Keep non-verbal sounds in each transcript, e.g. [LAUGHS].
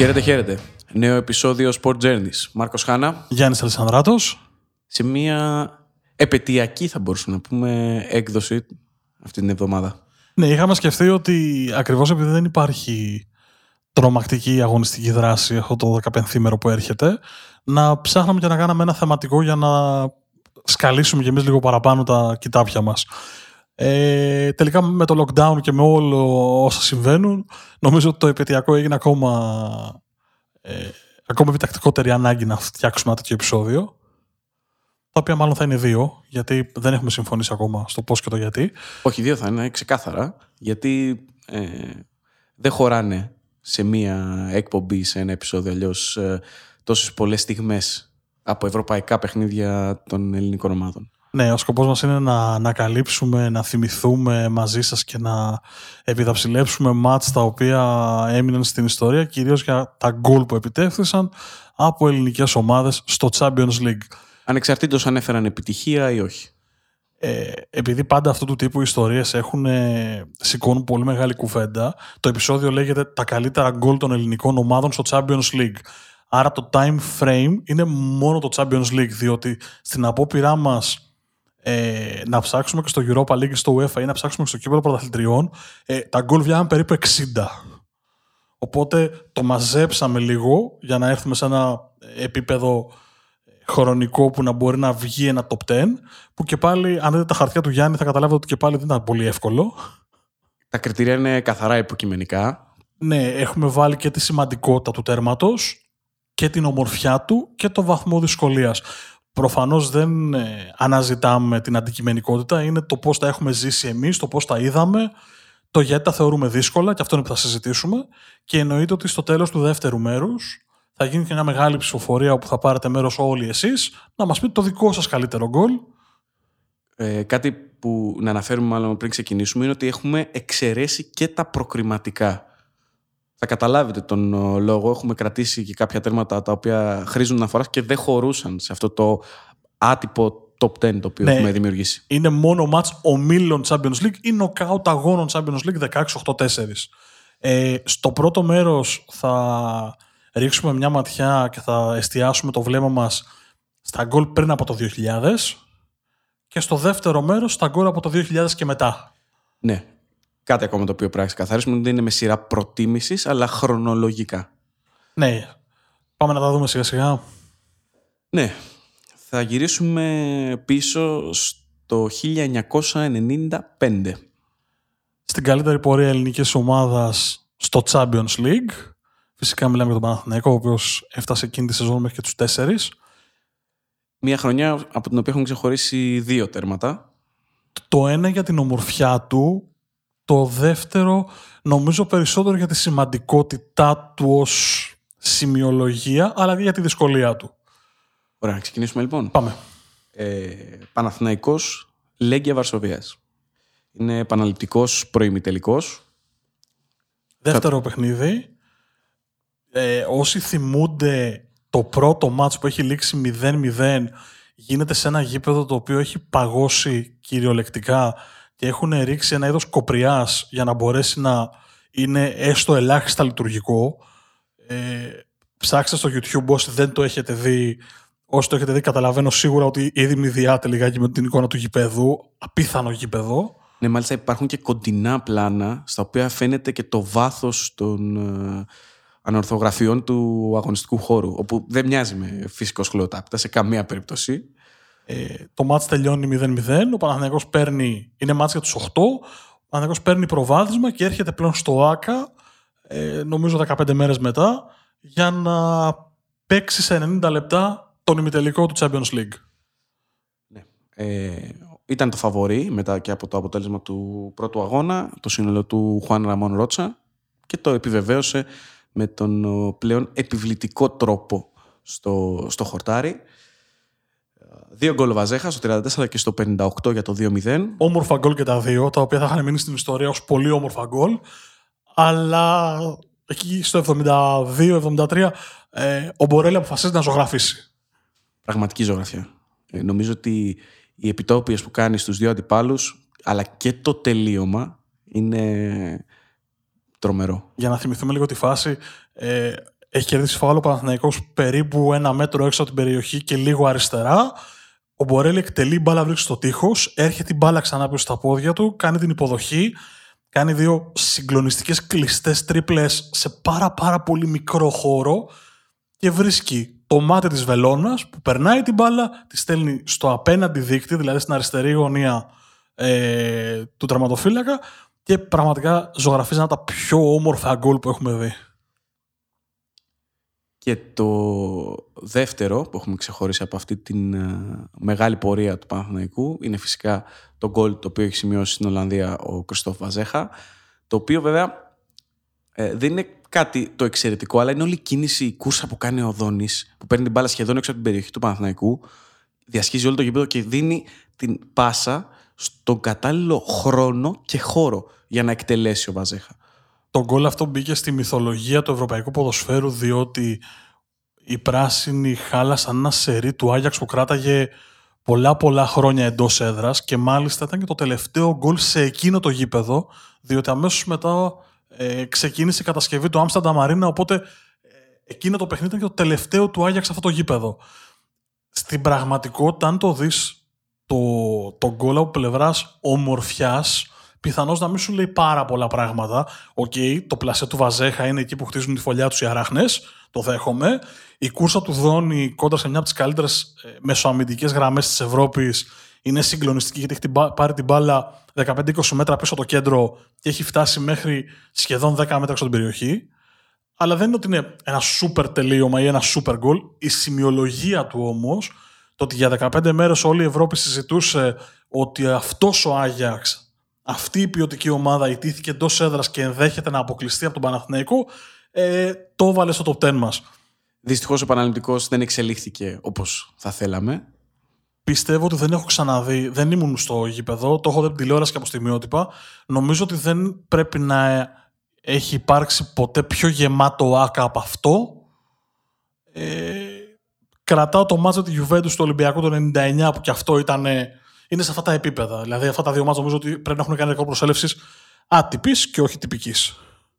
Χαίρετε, χαίρετε. Νέο επεισόδιο Sport Journeys. Μάρκος Χάνα. Γιάννης Αλεσανδράτο. Σε μια επαιτειακή, θα μπορούσαμε να πούμε, έκδοση αυτή την εβδομάδα. Ναι, είχαμε σκεφτεί ότι ακριβώς επειδή δεν υπάρχει τρομακτική αγωνιστική δράση αυτό το 15 που έρχεται, να ψάχναμε και να κάναμε ένα θεματικό για να σκαλίσουμε κι εμείς λίγο παραπάνω τα κοιτάπια μας. Ε, τελικά με το lockdown και με όλο όσα συμβαίνουν, νομίζω ότι το επαιτειακό έγινε ακόμα, ε, ακόμα επιτακτικότερη ανάγκη να φτιάξουμε ένα τέτοιο επεισόδιο. Τα οποία μάλλον θα είναι δύο, γιατί δεν έχουμε συμφωνήσει ακόμα στο πώς και το γιατί. Όχι, δύο θα είναι ξεκάθαρα, γιατί ε, δεν χωράνε σε μία εκπομπή, σε ένα επεισόδιο αλλιώς ε, τόσες πολλές στιγμές από ευρωπαϊκά παιχνίδια των ελληνικών ομάδων. Ναι, ο σκοπός μας είναι να ανακαλύψουμε, να θυμηθούμε μαζί σας και να επιδαψιλέψουμε μάτς τα οποία έμειναν στην ιστορία, κυρίως για τα γκολ που επιτεύχθησαν από ελληνικές ομάδες στο Champions League. Ανεξαρτήτως αν έφεραν επιτυχία ή όχι. Ε, επειδή πάντα αυτού του τύπου οι ιστορίες έχουν, ε, σηκώνουν πολύ μεγάλη κουβέντα, το επεισόδιο λέγεται «Τα καλύτερα γκολ των ελληνικών ομάδων στο Champions League». Άρα το time frame είναι μόνο το Champions League, διότι στην απόπειρά μας ε, να ψάξουμε και στο Europa League στο UEFA ή να ψάξουμε και στο κύπελο πρωταθλητριών, ε, τα γκολ βγαίνουν περίπου 60. Οπότε το μαζέψαμε λίγο για να έρθουμε σε ένα επίπεδο χρονικό που να μπορεί να βγει ένα top 10, που και πάλι, αν δείτε τα χαρτιά του Γιάννη, θα καταλάβετε ότι και πάλι δεν ήταν πολύ εύκολο. Τα κριτήρια είναι καθαρά υποκειμενικά. Ναι, έχουμε βάλει και τη σημαντικότητα του τέρματος και την ομορφιά του και το βαθμό δυσκολίας. Προφανώς δεν ε, αναζητάμε την αντικειμενικότητα, είναι το πώς τα έχουμε ζήσει εμείς, το πώς τα είδαμε, το γιατί τα θεωρούμε δύσκολα και αυτό είναι που θα συζητήσουμε και εννοείται ότι στο τέλος του δεύτερου μέρους θα γίνει και μια μεγάλη ψηφοφορία όπου θα πάρετε μέρος όλοι εσείς να μας πείτε το δικό σας καλύτερο γκολ. Ε, κάτι που να αναφέρουμε μάλλον πριν ξεκινήσουμε είναι ότι έχουμε εξαιρέσει και τα προκριματικά. Θα καταλάβετε τον ε, λόγο. Έχουμε κρατήσει και κάποια τέρματα τα οποία χρήζουν να φοράς και δεν χωρούσαν σε αυτό το άτυπο top 10 το οποίο Ναι. έχουμε δημιουργήσει. Είναι μόνο μάτς ομίλων Champions League ή knockout αγώνων Champions League 16-8-4. Ε, στο πρώτο μέρος θα ρίξουμε μια ματιά και θα εστιάσουμε το βλέμμα μας στα γκολ πριν από το 2000 και στο δεύτερο μέρος στα γκολ από το 2000 και μετά. Ναι. Κάτι ακόμα το οποίο πρέπει να ξεκαθαρίσουμε δεν είναι με σειρά προτίμησης, αλλά χρονολογικά. Ναι, πάμε να τα δούμε σιγά σιγά. Ναι. Θα γυρίσουμε πίσω στο 1995. Στην καλύτερη πορεία ελληνικής ομάδας στο Champions League. Φυσικά μιλάμε για τον Παναθηναϊκό, ο οποίος έφτασε εκείνη τη σεζόν μέχρι και τους τέσσερις. Μια χρονιά από την οποία έχουν ξεχωρίσει δύο τέρματα. Το ένα για την ομορφιά του, το δεύτερο νομίζω περισσότερο για τη σημαντικότητά του ως σημειολογία, αλλά και για τη δυσκολία του. Ωραία, να ξεκινήσουμε λοιπόν. Πάμε. Ε, Παναθηναϊκός Λέγκια Βαρσοβίας. Είναι επαναληπτικός προημιτελικός. Δεύτερο παιχνίδι. Ε, όσοι θυμούνται το πρώτο μάτς που έχει λήξει 0-0 γίνεται σε ένα γήπεδο το οποίο έχει παγώσει κυριολεκτικά και έχουν ρίξει ένα είδος κοπριάς για να μπορέσει να είναι έστω ελάχιστα λειτουργικό. Ε, ψάξτε στο YouTube όσοι δεν το έχετε δει. Όσοι το έχετε δει καταλαβαίνω σίγουρα ότι ήδη μηδιάτε λιγάκι με την εικόνα του γηπέδου. Απίθανο γήπεδο. Ναι, μάλιστα υπάρχουν και κοντινά πλάνα στα οποία φαίνεται και το βάθος των ε, ανορθογραφιών του αγωνιστικού χώρου, όπου δεν μοιάζει με φυσικό σχολοτάπητα σε καμία περίπτωση. Ε, το μάτς τελειώνει 0-0. Ο Παναθηναϊκός παίρνει, είναι μάτς για τους 8. Ο Παναθηναϊκός παίρνει προβάδισμα και έρχεται πλέον στο ΆΚΑ, ε, νομίζω 15 μέρες μετά, για να παίξει σε 90 λεπτά τον ημιτελικό του Champions League. Ε, ήταν το φαβορή μετά και από το αποτέλεσμα του πρώτου αγώνα, το σύνολο του Χουάν Ραμόν Ρότσα και το επιβεβαίωσε με τον ο, πλέον επιβλητικό τρόπο στο, στο χορτάρι. Δύο γκολ ο Βαζέχα στο 34 και στο 58 για το 2-0. Όμορφα γκολ και τα δύο, τα οποία θα είχαν μείνει στην ιστορία ως πολύ όμορφα γκολ. Αλλά εκεί στο 72-73 ε, ο Μπορέλη αποφασίζει να ζωγραφίσει. Πραγματική ζωγραφιά. Ε, νομίζω ότι οι επιτόπιες που κάνει στους δύο αντιπάλους αλλά και το τελείωμα είναι τρομερό. για να θυμηθούμε λίγο τη φάση, ε, έχει κερδίσει φάουλ ο Παναθηναϊκός περίπου ένα μέτρο έξω από την περιοχή και λίγο αριστερά. Ο Μπορέλη εκτελεί μπάλα βρίσκει στο τείχος, έρχεται η μπάλα ξανά πίσω στα πόδια του, κάνει την υποδοχή, κάνει δύο συγκλονιστικές κλειστές τρίπλες σε πάρα πάρα πολύ μικρό χώρο και βρίσκει το μάτι της βελόνας που περνάει την μπάλα, τη στέλνει στο απέναντι δίκτυ, δηλαδή στην αριστερή γωνία ε, του τραυματοφύλακα και πραγματικά ζωγραφίζει ένα από τα πιο όμορφα γκολ που έχουμε δει. Και το δεύτερο που έχουμε ξεχωρίσει από αυτή την ε, μεγάλη πορεία του Παναθηναϊκού είναι φυσικά το γκολ το οποίο έχει σημειώσει στην Ολλανδία ο Κριστόφ Βαζέχα, το οποίο βέβαια ε, δεν είναι κάτι το εξαιρετικό, αλλά είναι όλη η κίνηση, η κούρσα που κάνει ο Δόνη, που παίρνει την μπάλα σχεδόν έξω από την περιοχή του Παναθηναϊκού, διασχίζει όλο το γήπεδο και δίνει την πάσα στον κατάλληλο χρόνο και χώρο για να εκτελέσει ο Βαζέχα. Το γκολ αυτό μπήκε στη μυθολογία του ευρωπαϊκού ποδοσφαίρου διότι οι πράσινοι χάλασαν ένα σερί του Άγιαξ που κράταγε πολλά πολλά χρόνια εντός έδρας και μάλιστα ήταν και το τελευταίο γκολ σε εκείνο το γήπεδο, διότι αμέσως μετά ε, ξεκίνησε η κατασκευή του Άμστερνταμ Μαρίνα, οπότε ε, εκείνο το παιχνίδι ήταν και το τελευταίο του Άγιαξ αυτό το γήπεδο. Στην πραγματικότητα, αν το δεις το, το γκολ από πλευράς ομορφιάς, πιθανώς να μην σου λέει πάρα πολλά πράγματα. OK, okay, το πλασέ του Βαζέχα είναι εκεί που χτίζουν τη φωλιά τους οι αράχνες, το δέχομαι. Η κούρσα του Δόνη κόντρα σε μια από τις καλύτερες μεσοαμυντικές γραμμές της Ευρώπης είναι συγκλονιστική γιατί έχει πάρει την μπάλα 15-20 μέτρα πίσω το κέντρο και έχει φτάσει μέχρι σχεδόν 10 μέτρα έξω από την περιοχή. Αλλά δεν είναι ότι είναι ένα σούπερ τελείωμα ή ένα σούπερ γκολ. Η σημειολογία του όμως, το ότι για 15 μέρες όλη η Ευρώπη συζητούσε ότι αυτός ο Άγιαξ, αυτή η ποιοτική ομάδα ιτήθηκε εντός έδρας και ενδέχεται να αποκλειστεί από τον Παναθηναϊκό, ε, το έβαλε στο top 10 μας. Δυστυχώς ο Παναληπτικό δεν εξελίχθηκε όπως θα θέλαμε πιστεύω ότι δεν έχω ξαναδεί, δεν ήμουν στο γήπεδο, το έχω δει την τηλεόραση και από στιγμιότυπα. Νομίζω ότι δεν πρέπει να έχει υπάρξει ποτέ πιο γεμάτο άκα από αυτό. Ε, κρατάω το μάτσο τη Juventus του Ολυμπιακού το 99 που και αυτό ήταν, είναι σε αυτά τα επίπεδα. Δηλαδή αυτά τα δύο μάτια νομίζω ότι πρέπει να έχουν κάνει ρεκόρ προσέλευσης άτυπης και όχι τυπικής.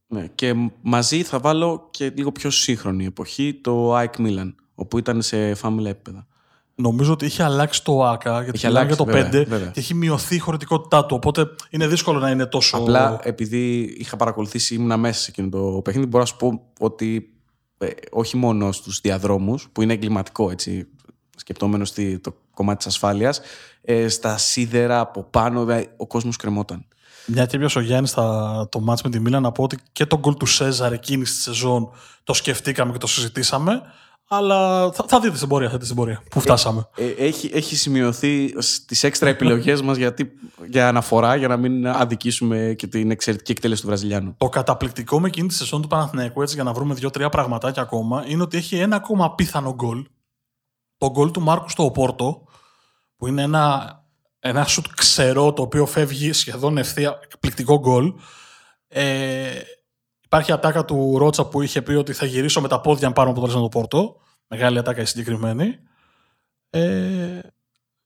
Ναι, και μαζί θα βάλω και λίγο πιο σύγχρονη εποχή το ΑΕΚ Milan, όπου ήταν σε family επίπεδα. Νομίζω ότι είχε αλλάξει το ΆΚΑ γιατί είχε για το 5 και έχει μειωθεί η χωρητικότητά του. Οπότε είναι δύσκολο να είναι τόσο. Απλά επειδή είχα παρακολουθήσει, ήμουν μέσα σε εκείνο το παιχνίδι, μπορώ να σου πω ότι ε, όχι μόνο στους διαδρόμους, που είναι εγκληματικό έτσι, σκεπτόμενος το κομμάτι της ασφάλειας, ε, στα σίδερα από πάνω, ο κόσμος κρεμόταν. Μια και έπιασε ο Γιάννης το μάτς με τη Μίλα να πω ότι και τον γκολ του Σέζαρ εκείνη τη σεζόν το σκεφτήκαμε και το συζητήσαμε. Αλλά θα, θα δείτε στην πορεία, θα δείτε στην πορεία που φτάσαμε. Ε, ε, έχει, έχει σημειωθεί στις έξτρα επιλογές μας για αναφορά, για να μην αδικήσουμε και την εξαιρετική εκτέλεση του Βραζιλιάνου. Το καταπληκτικό με εκείνη τη σεζόν του Παναθηναϊκού, έτσι για να βρούμε δύο-τρία πραγματάκια ακόμα, είναι ότι έχει ένα ακόμα απίθανο γκολ. Το γκολ του Μάρκου στο Οπόρτο, που είναι ένα, ένα σουτ ξερό το οποίο φεύγει σχεδόν ευθεία, εκπληκτικό γκολ. Ε, Υπάρχει ατάκα του Ρότσα που είχε πει ότι θα γυρίσω με τα πόδια αν πάρουμε αποτέλεσμα το Πόρτο. Μεγάλη ατάκα η συγκεκριμένη. Ε...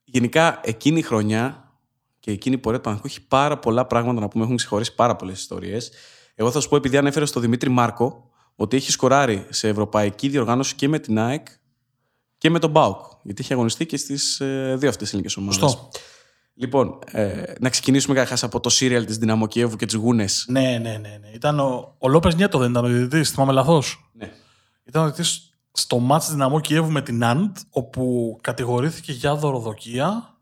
Γενικά εκείνη η χρονιά και εκείνη η πορεία του Παναθηνικού έχει πάρα πολλά πράγματα να πούμε. Έχουν ξεχωρίσει πάρα πολλές ιστορίες. Εγώ θα σου πω, επειδή ανέφερες στον Δημήτρη Μάρκο, ότι έχει σκοράρει σε ευρωπαϊκή διοργάνωση και με την ΑΕΚ και με τον ΜΠΑΟΚ. Γιατί έχει αγωνιστεί και στις ε, δύο αυτές ελληνικές ομάδες. Λοιπόν, ε, να ξεκινήσουμε καταρχάς από το σύριαλ της Δυναμό Κιέβου και τις Γούνες. Ναι, ναι, ναι, ναι. Ήταν ο, ο Λόπες Νιέτο, δεν ήταν ο διαιτητής, θυμάμαι λαθό. Ναι. Ήταν ο διαιτητής στο ματς Δυναμό Κιέβου με την Αντ, όπου κατηγορήθηκε για δωροδοκία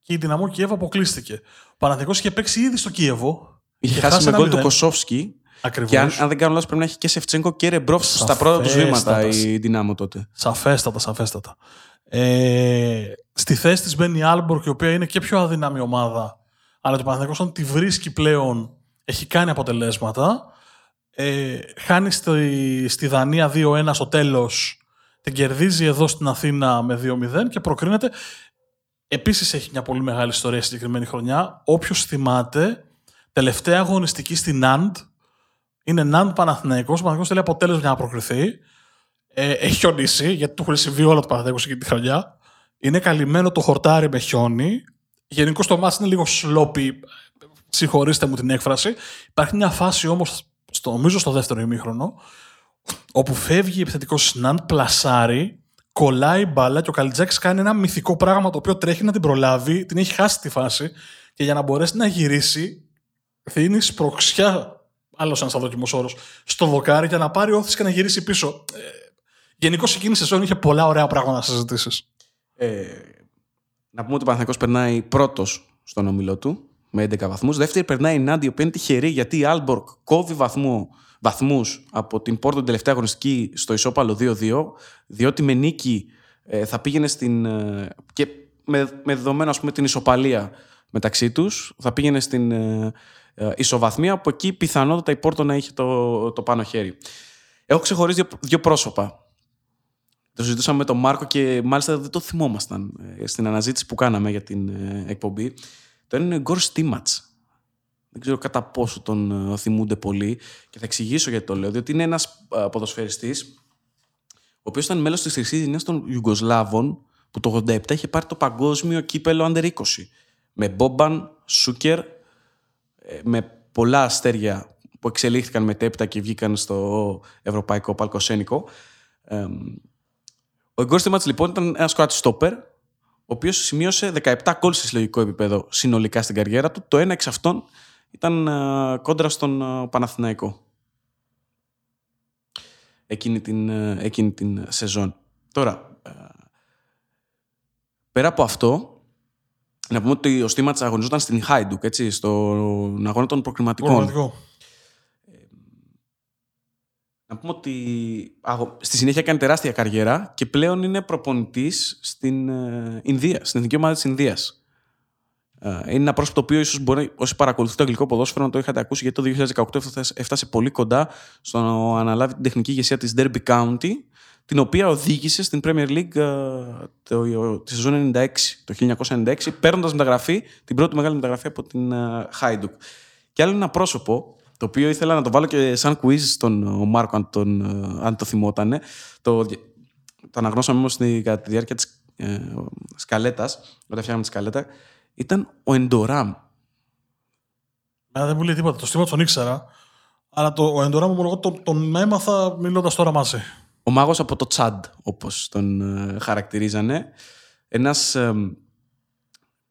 και η Δυναμό Κιέβου αποκλείστηκε. Ο Παναθηναϊκός είχε παίξει ήδη στο Κιέβο. Είχε χάσει με γκολ του Κοσόφσκι. Ακριβώς. Και αν, αν δεν κάνω λάθος, πρέπει να έχει και Σεφτσέγκο και Ρεμπρόφ στα πρώτα τους βήματα η Δυναμό τότε. Σαφέστατα, σαφέστατα. Ε, στη θέση της μπαίνει η Άαλμποργκ, η οποία είναι και πιο αδύναμη ομάδα. Αλλά το Παναθηναϊκός όταν τη βρίσκει πλέον έχει κάνει αποτελέσματα. Ε, χάνει στη, στη Δανία 2-1 στο τέλος. Την κερδίζει εδώ στην Αθήνα με 2-0 και προκρίνεται. Επίσης έχει μια πολύ μεγάλη ιστορία συγκεκριμένη χρονιά. Όποιος θυμάται, τελευταία αγωνιστική στην Ναντ, είναι Ναντ Παναθηναϊκός. Ο Παναθηναϊκός θέλει αποτέλεσμα για να προκριθεί. Ε, έχει χιονίσει, γιατί του έχουν συμβεί όλα το Παναθηναϊκό εκείνη τη χρονιά. Είναι καλυμμένο το χορτάρι με χιόνι. Γενικώ το μάτι είναι λίγο σλόπι. Συγχωρήστε μου την έκφραση. Υπάρχει μια φάση όμως, νομίζω στο δεύτερο ημίχρονο, όπου φεύγει επιθετικός Ναντ, πλασάρει, κολλάει η μπάλα και ο Καλιτζάκης κάνει ένα μυθικό πράγμα το οποίο τρέχει να την προλάβει, την έχει χάσει τη φάση και για να μπορέσει να γυρίσει, δίνει σπροξιά, άλλος ένας αδόκιμος όρος, στο δοκάρι για να πάρει όθηση και να γυρίσει πίσω. Ε, Γενικώς εκείνη η σεζόν είχε πολλά ωραία πράγματα να συζητήσει. Ε, να πούμε ότι ο Παναθηναϊκός περνάει πρώτος στον όμιλό του με 11 βαθμούς. Δεύτερη περνάει η Νάντι, η οποία είναι τυχερή γιατί η Άλμπορκ κόβει βαθμού βαθμούς από την Πόρτο την τελευταία αγωνιστική στο ισόπαλο 2-2, διότι με νίκη ε, θα πήγαινε στην. Ε, και με, με δεδομένο ας πούμε, την ισοπαλία μεταξύ τους, θα πήγαινε στην ε, ε, ισοβαθμία, που εκεί πιθανότατα η Πόρτο να είχε το, το πάνω χέρι. Έχω ξεχωρίσει δύο, δύο πρόσωπα. Το συζητούσαμε με τον Μάρκο και μάλιστα δεν το θυμόμασταν ε, στην αναζήτηση που κάναμε για την ε, εκπομπή. Το ένα είναι ο Γκορ Στίματς. Δεν ξέρω κατά πόσο τον ε, θυμούνται πολύ και θα εξηγήσω γιατί το λέω. Διότι είναι ένας ποδοσφαιριστής, ο οποίος ήταν μέλος της Χρυσή Δυνία των Ιουγκοσλάβων, που το 87 είχε πάρει το παγκόσμιο κύπελο Under 20. Με Μπόμπαν, Σούκερ, με πολλά αστέρια που εξελίχθηκαν μετέπειτα και βγήκαν στο ευρωπαϊκό παλκοσένικο. Ο Εγκόρ Στίματ λοιπόν ήταν ένας κράτη στόπερ, ο οποίος σημείωσε 17 γκολ σε συλλογικό επίπεδο συνολικά στην καριέρα του. Το ένα εξ αυτών ήταν uh, κόντρα στον uh, Παναθηναϊκό. Εκείνη την, uh, εκείνη την σεζόν. Τώρα, πέρα από αυτό, να πούμε ότι ο Στίματς αγωνιζόταν στην Χάιντουκ, έτσι, στον αγώνα των προκριματικών. Να πούμε ότι στη συνέχεια κάνει τεράστια καριέρα και πλέον είναι προπονητής στην ε, Ινδία, στην εθνική ομάδα της Ινδίας. Ε, είναι ένα πρόσωπο το οποίο ίσως μπορεί, όσοι παρακολουθείτε το αγγλικό ποδόσφαιρο, να το είχατε ακούσει γιατί το 2018 έφτασε πολύ κοντά στο να αναλάβει την τεχνική ηγεσία της Derby County, την οποία οδήγησε στην Premier League ε, το, τη σεζόν 96, το 1996, παίρνοντας μεταγραφή, την πρώτη μεγάλη μεταγραφή από την Hajduk. Και άλλο ένα πρόσωπο το οποίο ήθελα να το βάλω και σαν quiz στον Μάρκο, αν, τον, ε, αν το θυμόταν. Το, το αναγνώσαμε όμως κατά τη διάρκεια της ε, σκαλέτας, όταν φτιάχναμε τη σκαλέτα, ήταν ο Εντοράμ. Μένα δεν μου λέει τίποτα. Το στήμα τον ήξερα. Αλλά το, ο Εντοράμ μου τον, τον έμαθα μιλώντας τώρα μαζί. Ο μάγος από το Τσάντ, όπως τον ε, χαρακτηρίζανε. Ένας ε,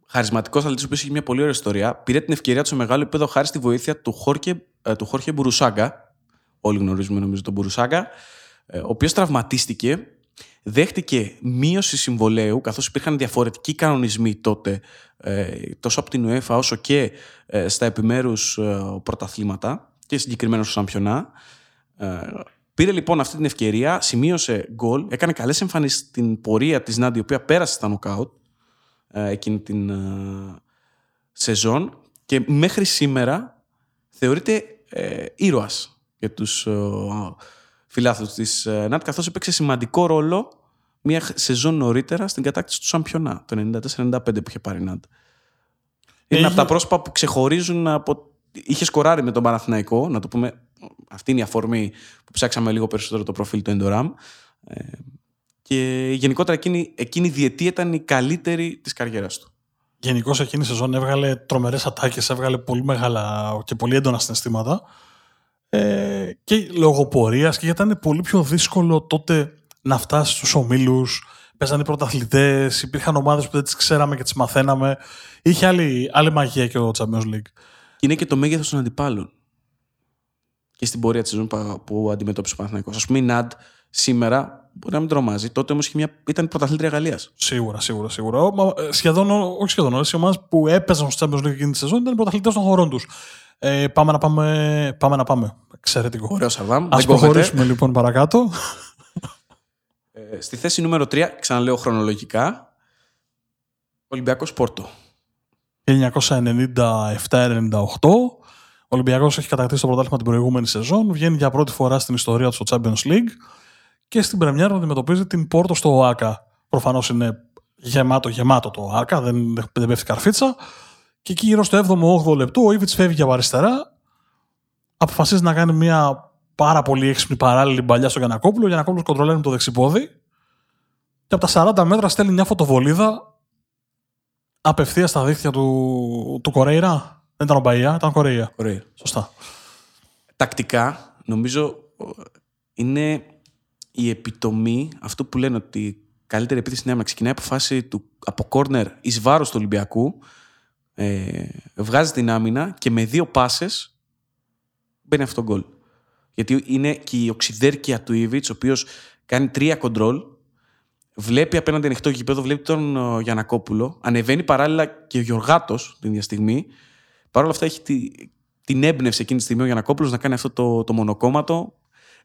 χαρισματικός αθλητής που είχε μια πολύ ωραία ιστορία. Πήρε την ευκαιρία του σε μεγάλο επίπεδο χάρη στη βοήθεια του Χόρκε ε, του Χόρχε Μπουρουσάγκα. Όλοι γνωρίζουμε νομίζω τον Μπουρουσάγκα. Ε, ο οποίος τραυματίστηκε, δέχτηκε μείωση συμβολέου, καθώς υπήρχαν διαφορετικοί κανονισμοί τότε, ε, τόσο από την UEFA όσο και στα επιμέρους πρωταθλήματα και συγκεκριμένα στο Σαμπιονά. Πήρε λοιπόν αυτή την ευκαιρία, σημείωσε γκολ, έκανε καλές εμφανίσεις στην πορεία της Νάντι, η οποία πέρασε στα νοκάουτ εκείνη την σεζόν και μέχρι σήμερα θεωρείται ε, ήρωας για τους ε, φιλάθλους της ε, ΝΑΤ, καθώς έπαιξε σημαντικό ρόλο μια σεζόν νωρίτερα στην κατάκτηση του Σαμπιονά, το 94-95 που είχε πάρει η ΝΑΤ. Είναι από τα πρόσωπα που ξεχωρίζουν από... Είχε σκοράρει με τον Παναθηναϊκό, να το πούμε, αυτή είναι η αφορμή που ψάξαμε λίγο περισσότερο το προφίλ του Ενντοράμ. Ε, και γενικότερα εκείνη, εκείνη η διετία ήταν η καλύτερη της καριέρας του. Γενικώς εκείνη η σεζόν έβγαλε τρομερές ατάκες, έβγαλε πολύ μεγάλα και πολύ έντονα συναισθήματα. Ε, και λόγω πορεία και γιατί ήταν πολύ πιο δύσκολο τότε να φτάσεις στους ομίλους. Παίζανε πρωταθλητές, υπήρχαν ομάδες που δεν τις ξέραμε και τις μαθαίναμε. Είχε άλλη, άλλη μαγεία και ο Champions League. Είναι και το μέγεθος των αντιπάλων. Και στην πορεία της σεζόν που αντιμετώπισε ο Παναθηναϊκός. Α πούμε, η Ναντ σήμερα Μπορεί να μην τρομάζει. Τότε όμως ήταν πρωταθλήτρια Γαλλίας. Σίγουρα, σίγουρα, σίγουρα. Ε, σχεδόν, όχι σχεδόν όλες οι ομάδες που έπαιζαν στο Champions League εκείνη τη σεζόν ήταν πρωταθλητές των χωρών τους. Ε, πάμε να πάμε. Πάμε να πάμε. Εξαιρετικό. Ωραίο Σαββάμ. Α προχωρήσουμε λοιπόν παρακάτω. Ε, στη θέση νούμερο 3, ξαναλέω χρονολογικά, Ολυμπιακός Πόρτο. 1997-98. Ο Ολυμπιακός έχει κατακτήσει το πρωτάθλημα την προηγούμενη σεζόν. Βγαίνει για πρώτη φορά στην ιστορία του στο Champions League και στην Πρεμιέρα αντιμετωπίζει την Πόρτο στο ΟΑΚΑ. Προφανώς είναι γεμάτο, γεμάτο το ΟΑΚΑ, δεν, δεν πέφτει καρφίτσα. Και εκεί γύρω στο 7ο-8ο λεπτό ο Ήβιτ φεύγει από αριστερά. Αποφασίζει να κάνει μια πάρα πολύ έξυπνη παράλληλη μπαλιά στον Γιανακόπουλο. Ο Γιανακόπουλο κοντρολέρει το δεξιπόδι. Και από τα 40 μέτρα στέλνει μια φωτοβολίδα απευθείας στα δίχτυα του, του Κορέιρα. Δεν ήταν ο Μπαία, ήταν Κορέιρα. Κορέιρα. Σωστά. Τακτικά, νομίζω είναι η επιτομή αυτού που λένε ότι η καλύτερη επίθεση στην άμυνα ξεκινάει από φάση του, από κόρνερ εις βάρος του Ολυμπιακού. Ε, βγάζει την άμυνα και με δύο πάσες μπαίνει αυτό το γκολ. Γιατί είναι και η οξυδέρκεια του Ιβιτς, ο οποίος κάνει τρία κοντρόλ, βλέπει απέναντι ανοιχτό γήπεδο, βλέπει τον ε, Γιανακόπουλο, ανεβαίνει παράλληλα και ο Γιωργάτος την ίδια στιγμή. Παρ' όλα αυτά έχει τη, την έμπνευση εκείνη τη στιγμή ο Γιανακόπουλος να κάνει αυτό το, το μονοκόμματο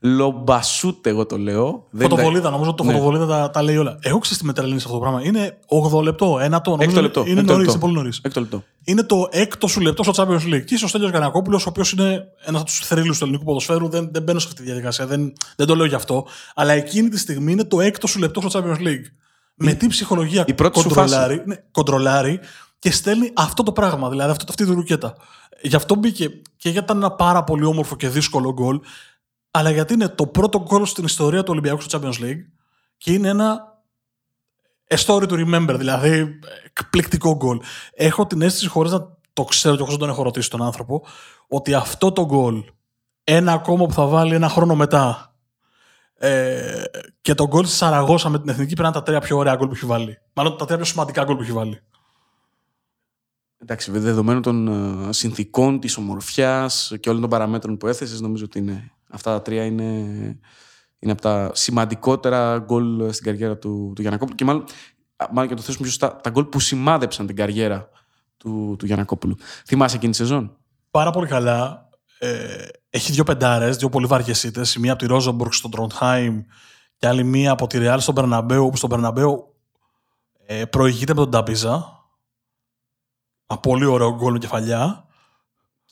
Λομπασούτ, εγώ το λέω. Φωτοβολίδα, νομίζω ότι το ναι. φωτοβολίδα τα, τα λέει όλα. Εγώ ξέρω τι με τρελαίνει αυτό το πράγμα. Είναι 8 λεπτό, 1 το. Έκτο λεπτό. Είναι νωρίς, είναι πολύ νωρίς. λεπτό. Είναι το έκτο σου λεπτό στο Champions League. Και ίσω ο Στέλιος Γανακόπουλο, ο οποίος είναι ένας από τους θρύλους του ελληνικού ποδοσφαίρου, δεν, δεν μπαίνω σε αυτή τη διαδικασία. Δεν, δεν το λέω γι' αυτό. Αλλά εκείνη τη στιγμή είναι το έκτο σου λεπτό στο Champions League. Με τι ψυχολογία η κοντρολάρει, ναι, κοντρολάρει και στέλνει αυτό το πράγμα, δηλαδή αυτό, αυτή τη ρουκέτα. Γι' αυτό μπήκε και γιατί ήταν ένα πάρα πολύ όμορφο και δύσκολο γκολ αλλά γιατί είναι το πρώτο γκολ στην ιστορία του Ολυμπιακού στο Champions League και είναι ένα a story to remember, δηλαδή εκπληκτικό γκολ. Έχω την αίσθηση, χωρίς να το ξέρω και χωρίς να τον έχω ρωτήσει τον άνθρωπο, ότι αυτό το γκολ, ένα ακόμα που θα βάλει ένα χρόνο μετά, ε, και το γκολ τη Σαραγώσα με την εθνική πρέπει να είναι τα τρία πιο ωραία γκολ που έχει βάλει. Μάλλον τα τρία πιο σημαντικά γκολ που έχει βάλει. Εντάξει, δεδομένου των uh, συνθήκων, της ομορφιάς και όλων των παραμέτρων που έθεσες, νομίζω ότι είναι Αυτά τα τρία είναι, είναι από τα σημαντικότερα γκολ στην καριέρα του, του Γιανακόπουλου. Και μάλλον, μάλλον και το θέσουμε σωστά, τα γκολ που σημάδεψαν την καριέρα του, του Γιανακόπουλου. Θυμάσαι εκείνη τη σεζόν; Πάρα πολύ καλά. Ε, έχει δύο πεντάρες, δύο πολύ βαριές ήττες. Η μία από τη Ρόζομπουργκ στο Τροντχάιμ και άλλη μία από τη Ρεάλ στον Περναμπέου, όπου στον Περναμπέου ε, προηγείται με τον Ταπίζα. Ένα πολύ ωραίο γκολ με κεφαλιά.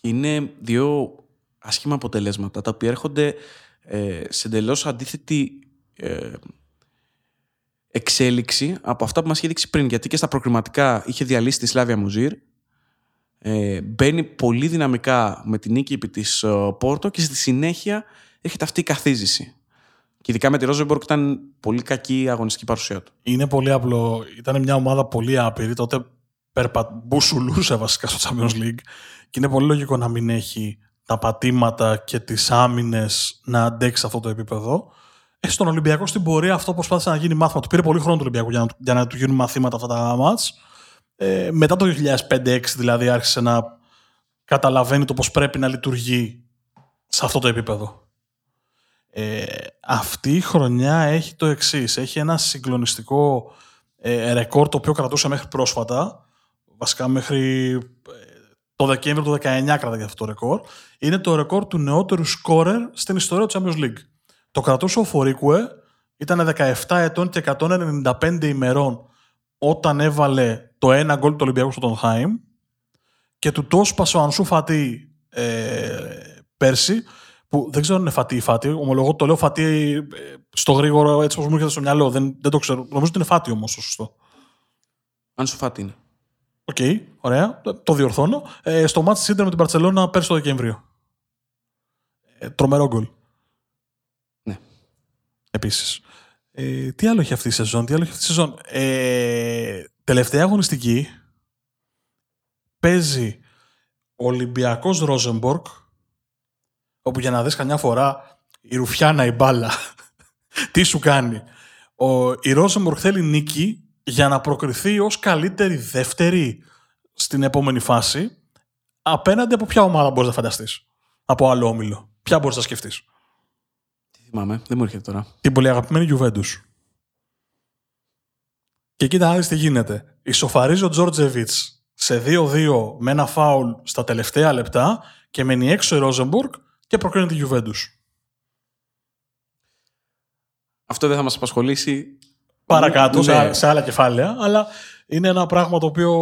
Είναι δύο άσχημα αποτελέσματα, τα οποία έρχονται ε, σε εντελώς αντίθετη ε, εξέλιξη από αυτά που μας είχε δείξει πριν. Γιατί και στα προκριματικά είχε διαλύσει τη Σλάβια Μουζίρ, ε, μπαίνει πολύ δυναμικά με την νίκη επί της ε, Πόρτο και στη συνέχεια έρχεται αυτή η καθίζηση. Και ειδικά με τη Ρόζεμπορκ ήταν πολύ κακή η αγωνιστική παρουσία του. Είναι πολύ απλό. Ήταν μια ομάδα πολύ άπειρη. Τότε περπα... μπουσουλούσε βασικά στο Champions League. Και είναι πολύ λογικό να μην έχει τα πατήματα και τις άμυνες να αντέξει αυτό το επίπεδο. Ε, στον Ολυμπιακό στην πορεία αυτό προσπάθησε να γίνει μάθημα. Του πήρε πολύ χρόνο του Ολυμπιακού για να, για να του γίνουν μαθήματα αυτά τα μάτς. Ε, μετά το 2005-2006 δηλαδή άρχισε να καταλαβαίνει το πώς πρέπει να λειτουργεί σε αυτό το επίπεδο. Ε, αυτή η χρονιά έχει το εξής. Έχει ένα συγκλονιστικό ε, ρεκόρ το οποίο κρατούσε μέχρι πρόσφατα. Βασικά μέχρι ε, το Δεκέμβριο του 19 κρατάει αυτό το ρεκόρ. Είναι το ρεκόρ του νεότερου σκόρερ στην ιστορία του Champions League. Το κρατούσε ο Φορίκουε, ήταν 17 ετών και 195 ημερών όταν έβαλε το ένα γκολ του Ολυμπιακού στο Τονχάιμ και του το σπάσε ο Ανσού Φατή ε, πέρσι, που δεν ξέρω αν είναι Φατή ή Φατή, ομολογώ το λέω Φατή ε, στο γρήγορο έτσι όπως μου έρχεται στο μυαλό, δεν, δεν το ξέρω. Νομίζω ότι είναι Φατή όμως το σωστό. Ανσού Φατή είναι. OK, okay, ωραία, το διορθώνω. Ε, στο ματς με την Μπαρσελόνα πέρσι το Δεκέμβριο. Ε, τρομερό γκολ. Ναι. Επίσης. Ε, τι άλλο έχει αυτή η σεζόν, τι άλλο έχει αυτή η σεζόν. Ε, τελευταία αγωνιστική παίζει Ολυμπιακός Ρόζενμποργκ όπου για να δεις καμιά φορά η Ρουφιάνα η μπάλα [LAUGHS] τι σου κάνει. Ο, η Ρόζεμπορκ θέλει νίκη για να προκριθεί ως καλύτερη δεύτερη στην επόμενη φάση απέναντι από ποια ομάδα μπορείς να φανταστείς; Από άλλο όμιλο. Ποια μπορείς να σκεφτείς; Τι θυμάμαι, δεν μου έρχεται τώρα. Την πολύ αγαπημένη Juventus. Και κοίτα να τι γίνεται. Ισοφαρίζει ο Τζόρτζεβιτς σε 2-2 με ένα φάουλ στα τελευταία λεπτά και μένει έξω η Ρόζεμπουργκ και προκρίνει τη Juventus. Αυτό δεν θα μας απασχολήσει παρακάτω, ναι. σε, άλλα κεφάλαια, αλλά είναι ένα πράγμα το οποίο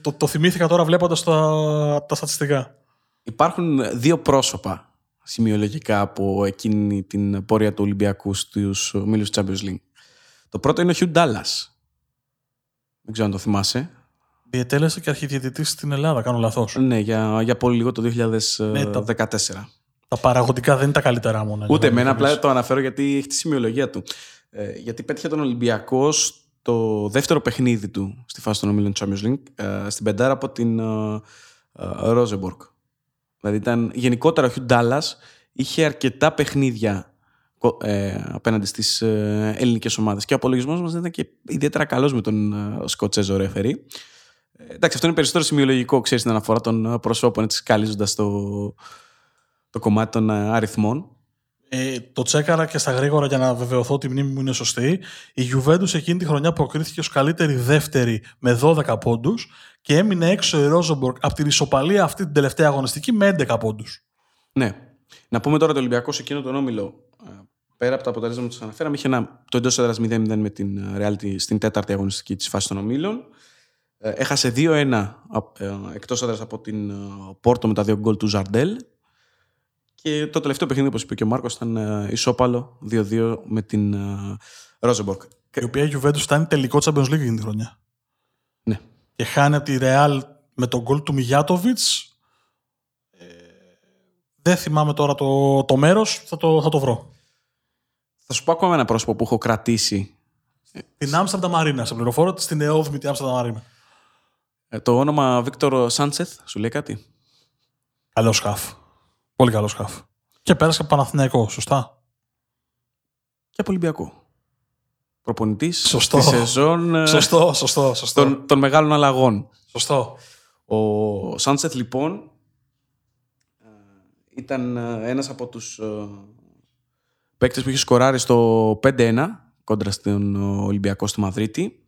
το, το θυμήθηκα τώρα βλέποντας τα, τα στατιστικά. Υπάρχουν δύο πρόσωπα σημειολογικά από εκείνη την πορεία του Ολυμπιακού στους ομίλους του Champions League. Το πρώτο είναι ο Χιου Ντάλλας. Δεν ξέρω αν το θυμάσαι. Διετέλεσε και αρχιδιαιτητής στην Ελλάδα, κάνω λαθός. Ναι, για, για πολύ λίγο το 2014. Ναι, τα, τα παραγωγικά δεν είναι τα καλύτερά μου. Ούτε εμένα, απλά το αναφέρω γιατί έχει τη σημειολογία του. Ε, γιατί πέτυχε τον Ολυμπιακό στο δεύτερο παιχνίδι του στη φάση των ομίλων Champions League, ε, στην πεντάρα από την Ρόζεμπορκ. Δηλαδή ήταν γενικότερα ο Χιου Ντάλλας είχε αρκετά παιχνίδια ε, απέναντι στις ε, ελληνικές ομάδες. Και ο απολογισμός μας δεν ήταν και ιδιαίτερα καλός με τον ε, Σκοτσέζο ρεφερή. Ε, εντάξει, αυτό είναι περισσότερο σημειολογικό, ξέρεις, στην αναφορά των προσώπων, έτσι καλύζοντα το, το κομμάτι των αριθμών. Ε, το τσέκαρα και στα γρήγορα για να βεβαιωθώ ότι η μνήμη μου είναι σωστή. Η Juventus εκείνη τη χρονιά προκρίθηκε ως καλύτερη δεύτερη με 12 πόντους και έμεινε έξω η Ρόζομπορκ από την ισοπαλία αυτή την τελευταία αγωνιστική με 11 πόντους. Ναι. Να πούμε τώρα το Ολυμπιακός σε εκείνο τον όμιλο. Ε, πέρα από τα αποτελέσματα που σας αναφέραμε, είχε ένα, το εντός έδρας 0-0 με την Reality στην τέταρτη αγωνιστική της φάσης των ομίλων. Ε, έχασε 2-1 εκτός έδρας από την Πόρτο με τα δύο γκολ του Ζαρντέλ και το τελευταίο παιχνίδι, όπως είπε και ο Μάρκος, ήταν ε, ισόπαλο 2-2 με την Ρόζεμπορκ. Η οποία η Juventus ήταν τελικό Champions League εκείνη τη χρονιά. Ναι. Και χάνει από τη Real με τον γκολ του Μιγιάτοβιτ. Ε, δεν θυμάμαι τώρα το, το μέρος, θα το, θα το βρω. Θα σου πω ακόμα ένα πρόσωπο που έχω κρατήσει. Την Άμστερνταμ Μαρίνα. Σε πληροφόρο στην ΕΟΔ την Άμστερνταμ Μαρίνα. Ε, το όνομα Βίκτορο Σάντσεθ, σου λέει κάτι; Καλός σκάφ. Πολύ καλός σκάφ. Και πέρασε από Παναθηναϊκό, σωστά. Και από Ολυμπιακό. Προπονητής σωστό. στη σεζόν ε, σωστό, σωστό, σωστό. Των, των μεγάλων αλλαγών. Σωστό. Ο Σάντσεθ λοιπόν ε, ήταν ε, ένας από τους παίκτες που είχε σκοράρει στο 5-1 κόντρα στον Ολυμπιακό στη Μαδρίτη.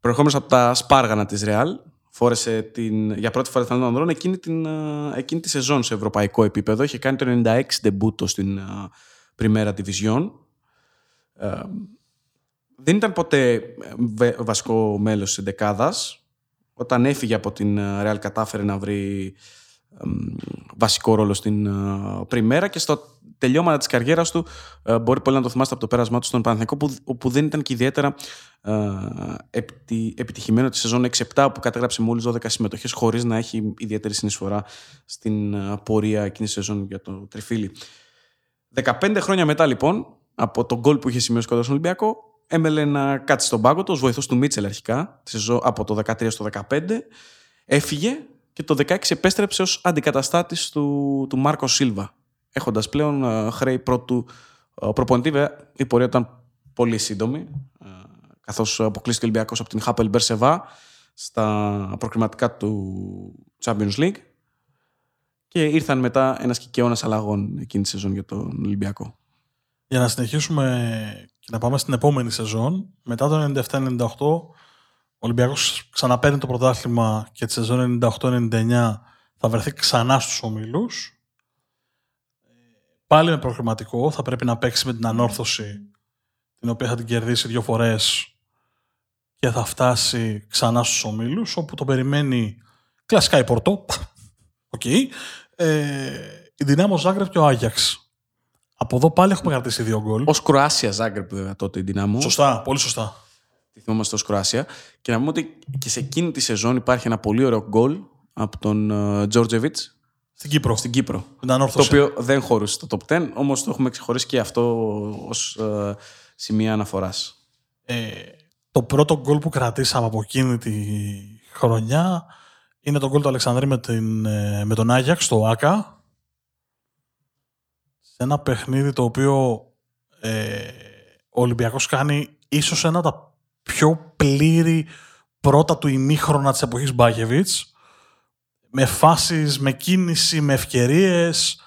Προερχόμενος από τα σπάργανα της Ρεάλ φόρεσε την, για πρώτη φορά την ανδρών εκείνη, την, ε, εκείνη τη σεζόν σε ευρωπαϊκό επίπεδο. Είχε κάνει το 96 ντεμπούτο στην Πριμέρα Division. Ε, δεν ήταν ποτέ ε, βασικό μέλος της δεκάδας. Όταν έφυγε από την Real κατάφερε να βρει βασικό ρόλο στην Πριμέρα και στο τελειώματα της καριέρας του μπορεί πολύ να το θυμάστε από το πέρασμά του στον Παναθηναϊκό που, δεν ήταν και ιδιαίτερα επιτυχημένο τη σεζόν 6-7 που κατέγραψε μόλις 12 συμμετοχές χωρίς να έχει ιδιαίτερη συνεισφορά στην πορεία εκείνη τη σεζόν για το τριφύλι. 15 χρόνια μετά λοιπόν από τον γκολ που είχε σημειώσει κοντά στον Ολυμπιακό έμελε να κάτσει στον πάγκο του ως βοηθός του Μίτσελ αρχικά από το 13 στο 15 έφυγε και το 16 επέστρεψε ως αντικαταστάτης του, του Μάρκο Σίλβα έχοντας πλέον χρέη πρώτου προπονητή. Η πορεία ήταν πολύ σύντομη καθώς αποκλείστηκε ο Ολυμπιακός από την Χάπελ Μπερσεβά στα προκριματικά του Champions League και ήρθαν μετά ένας κικαιώνας αλλαγών εκείνη τη σεζόν για τον Ολυμπιακό. Για να συνεχίσουμε και να πάμε στην επόμενη σεζόν, μετά το 97-98 ο Ολυμπιακός ξαναπαίρνει το πρωτάθλημα και τη σεζόν 98-99 θα βρεθεί ξανά στους ομίλους. Πάλι με προκριματικό, θα πρέπει να παίξει με την ανόρθωση την οποία θα την κερδίσει δύο φορές και θα φτάσει ξανά στους ομίλους, όπου το περιμένει κλασικά η Πορτό, okay. ε, η Δυνάμο Ζάγκρεπ και ο Άγιαξ. Από εδώ πάλι έχουμε κρατήσει δύο γκολ. Ω Κροάσια Ζάγκρεπ, βέβαια, τότε η Δυνάμο. Σωστά, πολύ σωστά. Τη θυμόμαστε ως Κροάσια. Και να πούμε ότι και σε εκείνη τη σεζόν υπάρχει ένα πολύ ωραίο γκολ από τον Τζόρτζεβιτς. Στην Κύπρο. Στην Κύπρο. Το οποίο δεν χωρούσε στο top 10, όμως το έχουμε ξεχωρίσει και αυτό ως ε, σημεία αναφοράς. Ε, το πρώτο γκολ που κρατήσαμε από εκείνη τη χρονιά είναι το γκολ του Αλεξανδρή με, την, ε, με τον Άγιαξ στο ΆΚΑ. Σε ένα παιχνίδι το οποίο ε, ο Ολυμπιακός κάνει ίσως ένα από τα πιο πλήρη πρώτα του ημίχρονα της εποχής Μπάκεβιτς με φάσεις, με κίνηση, με ευκαιρίες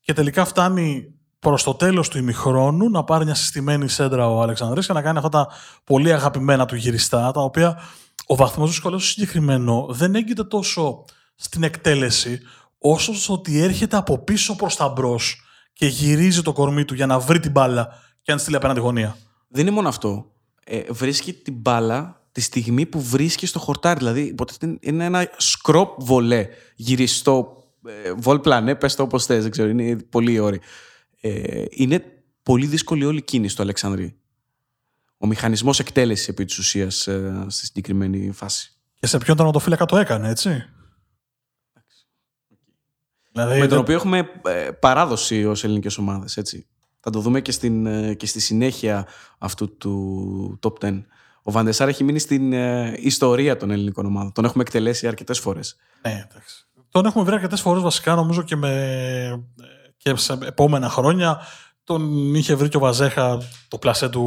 και τελικά φτάνει προς το τέλος του ημιχρόνου να πάρει μια συστημένη σέντρα ο Αλεξανδρής και να κάνει αυτά τα πολύ αγαπημένα του γυριστά, τα οποία ο βαθμός δυσκολίας του συγκεκριμένο δεν έγκυται τόσο στην εκτέλεση, όσο στο ότι έρχεται από πίσω προς τα μπρος και γυρίζει το κορμί του για να βρει την μπάλα και να στείλει απέναντι γωνία. Δεν είναι μόνο αυτό. Ε, βρίσκει την μπάλα τη στιγμή που βρίσκεις στο χορτάρι. Δηλαδή, είναι ένα σκρόπ βολέ γυριστό. Ε, βολ πλανέ, πες το όπως θες, δεν ξέρω, είναι πολύ όρη. Ε, είναι πολύ δύσκολη όλη η κίνηση του Αλεξανδρή. Ο μηχανισμός εκτέλεσης επί της ουσίας ε, στη συγκεκριμένη φάση. Και σε ποιον τερματοφύλακα το έκανε, έτσι; Δηλαδή, με τον οποίο έχουμε ε, παράδοση ως ελληνικές ομάδες, έτσι. Θα το δούμε και, στην, ε, και στη συνέχεια αυτού του top 10. Ο Βαντεσάρ έχει μείνει στην ιστορία των ελληνικών ομάδων. Τον έχουμε εκτελέσει αρκετές φορές. Ναι, εντάξει. Τον έχουμε βρει αρκετές φορές βασικά νομίζω και με και σε επόμενα χρόνια τον είχε βρει και ο Βαζέχα το πλασέ του.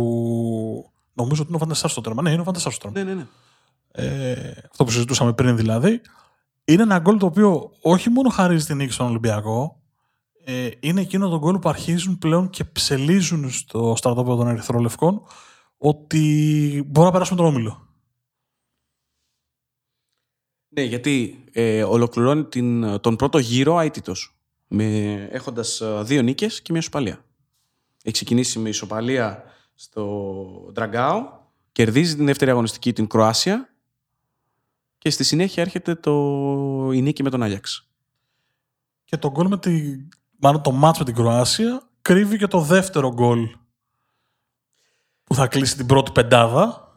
Νομίζω ότι είναι ο Φανταστά στο τέρμα. Ναι, είναι ο Φανταστά στο τέρμα. Ναι, ναι, ναι. Ε, αυτό που συζητούσαμε πριν δηλαδή. Είναι ένα γκολ το οποίο όχι μόνο χαρίζει την νίκη στον Ολυμπιακό, ε, είναι εκείνο το γκολ που αρχίζουν πλέον και ψελίζουν στο στρατόπεδο των Ερυθρόλευκων ότι μπορούμε να περάσουμε τον όμιλο. Ναι, γιατί ε, ολοκληρώνει την, τον πρώτο γύρο αίτητος, με, έχοντας ε, δύο νίκες και μια ισοπαλία. Έχει ξεκινήσει με ισοπαλία στο Ντραγκάο, κερδίζει την δεύτερη αγωνιστική την Κροάσια και στη συνέχεια έρχεται το, η νίκη με τον Άγιαξ. Και το γκολ με τη, μάλλον το μάτς με την Κροάσια κρύβει και το δεύτερο γκολ που θα κλείσει την πρώτη πεντάδα.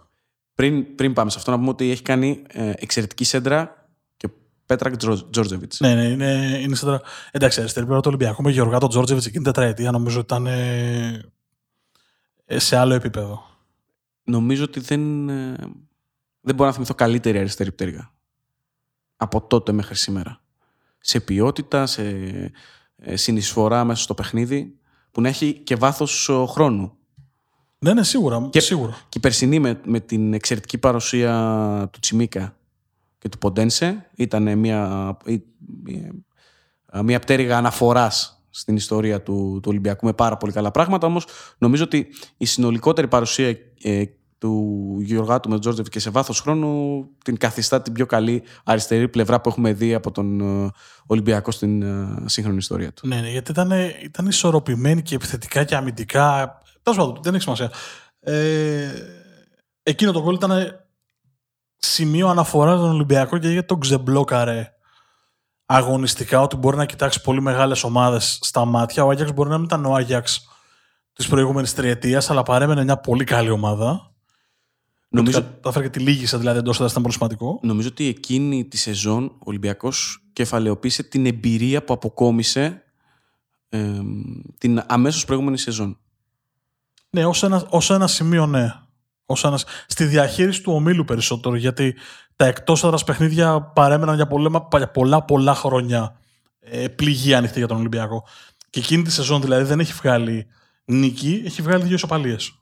Πριν, πριν πάμε σε αυτό, να πούμε ότι έχει κάνει ε, εξαιρετική σέντρα και ο Πέτρακ Τζόρτζεβιτς. Ναι, ναι, είναι, είναι σέντρα. Εντάξει, αριστερή πλευρά του Ολυμπιακού με Γεωργά τον Τζόρτζεβιτς εκείνη την τετραετία νομίζω ότι ήταν ε, ε, σε άλλο επίπεδο. Νομίζω ότι δεν, ε, δεν μπορώ να θυμηθώ καλύτερη αριστερή πτέρυγα από τότε μέχρι σήμερα. Σε ποιότητα, σε ε, συνεισφορά μέσα στο παιχνίδι, που να έχει και βάθος ε, χρόνου. Ναι, ναι, σίγουρα. Και, σίγουρα. και η περσινή με, με την εξαιρετική παρουσία του Τσιμίκα και του Ποντένσε ήταν μια, μια, μια πτέρυγα αναφοράς στην ιστορία του, του Ολυμπιακού με πάρα πολύ καλά πράγματα. Όμως νομίζω ότι η συνολικότερη παρουσία ε, του Γεωργάτου με τον Τζόρτζεβ και σε βάθος χρόνου την καθιστά την πιο καλή αριστερή πλευρά που έχουμε δει από τον ε, Ολυμπιακό στην ε, σύγχρονη ιστορία του. Ναι, ναι γιατί ήταν, ήταν ισορροπημένη και επιθετικά και αμυντικά. Τέλος πάντων, δεν έχει σημασία. Ε, εκείνο το γκολ ήταν σημείο αναφοράς στον Ολυμπιακό και γιατί τον ξεμπλόκαρε αγωνιστικά ότι μπορεί να κοιτάξει πολύ μεγάλες ομάδες στα μάτια. Ο Άγιαξ μπορεί να μην ήταν ο Άγιαξ της προηγούμενης τριετίας, αλλά παρέμενε μια πολύ καλή ομάδα. Νομίζω... Τα έφερε και τη λίγησα δηλαδή εντός ήταν πολύ σημαντικό. Νομίζω ότι εκείνη τη σεζόν ο Ολυμπιακός κεφαλαιοποίησε την εμπειρία που αποκόμισε ε, την αμέσως προηγούμενη σεζόν. Ναι, ως ένα, ως ένα σημείο ναι. Ως ένας, στη διαχείριση του ομίλου περισσότερο, γιατί τα εκτός έδρας παιχνίδια παρέμεναν για πολλά, για πολλά, πολλά χρόνια ε, πληγή ανοιχτή για τον Ολυμπιακό. Και εκείνη τη σεζόν δηλαδή δεν έχει βγάλει νίκη, έχει βγάλει δύο ισοπαλίες.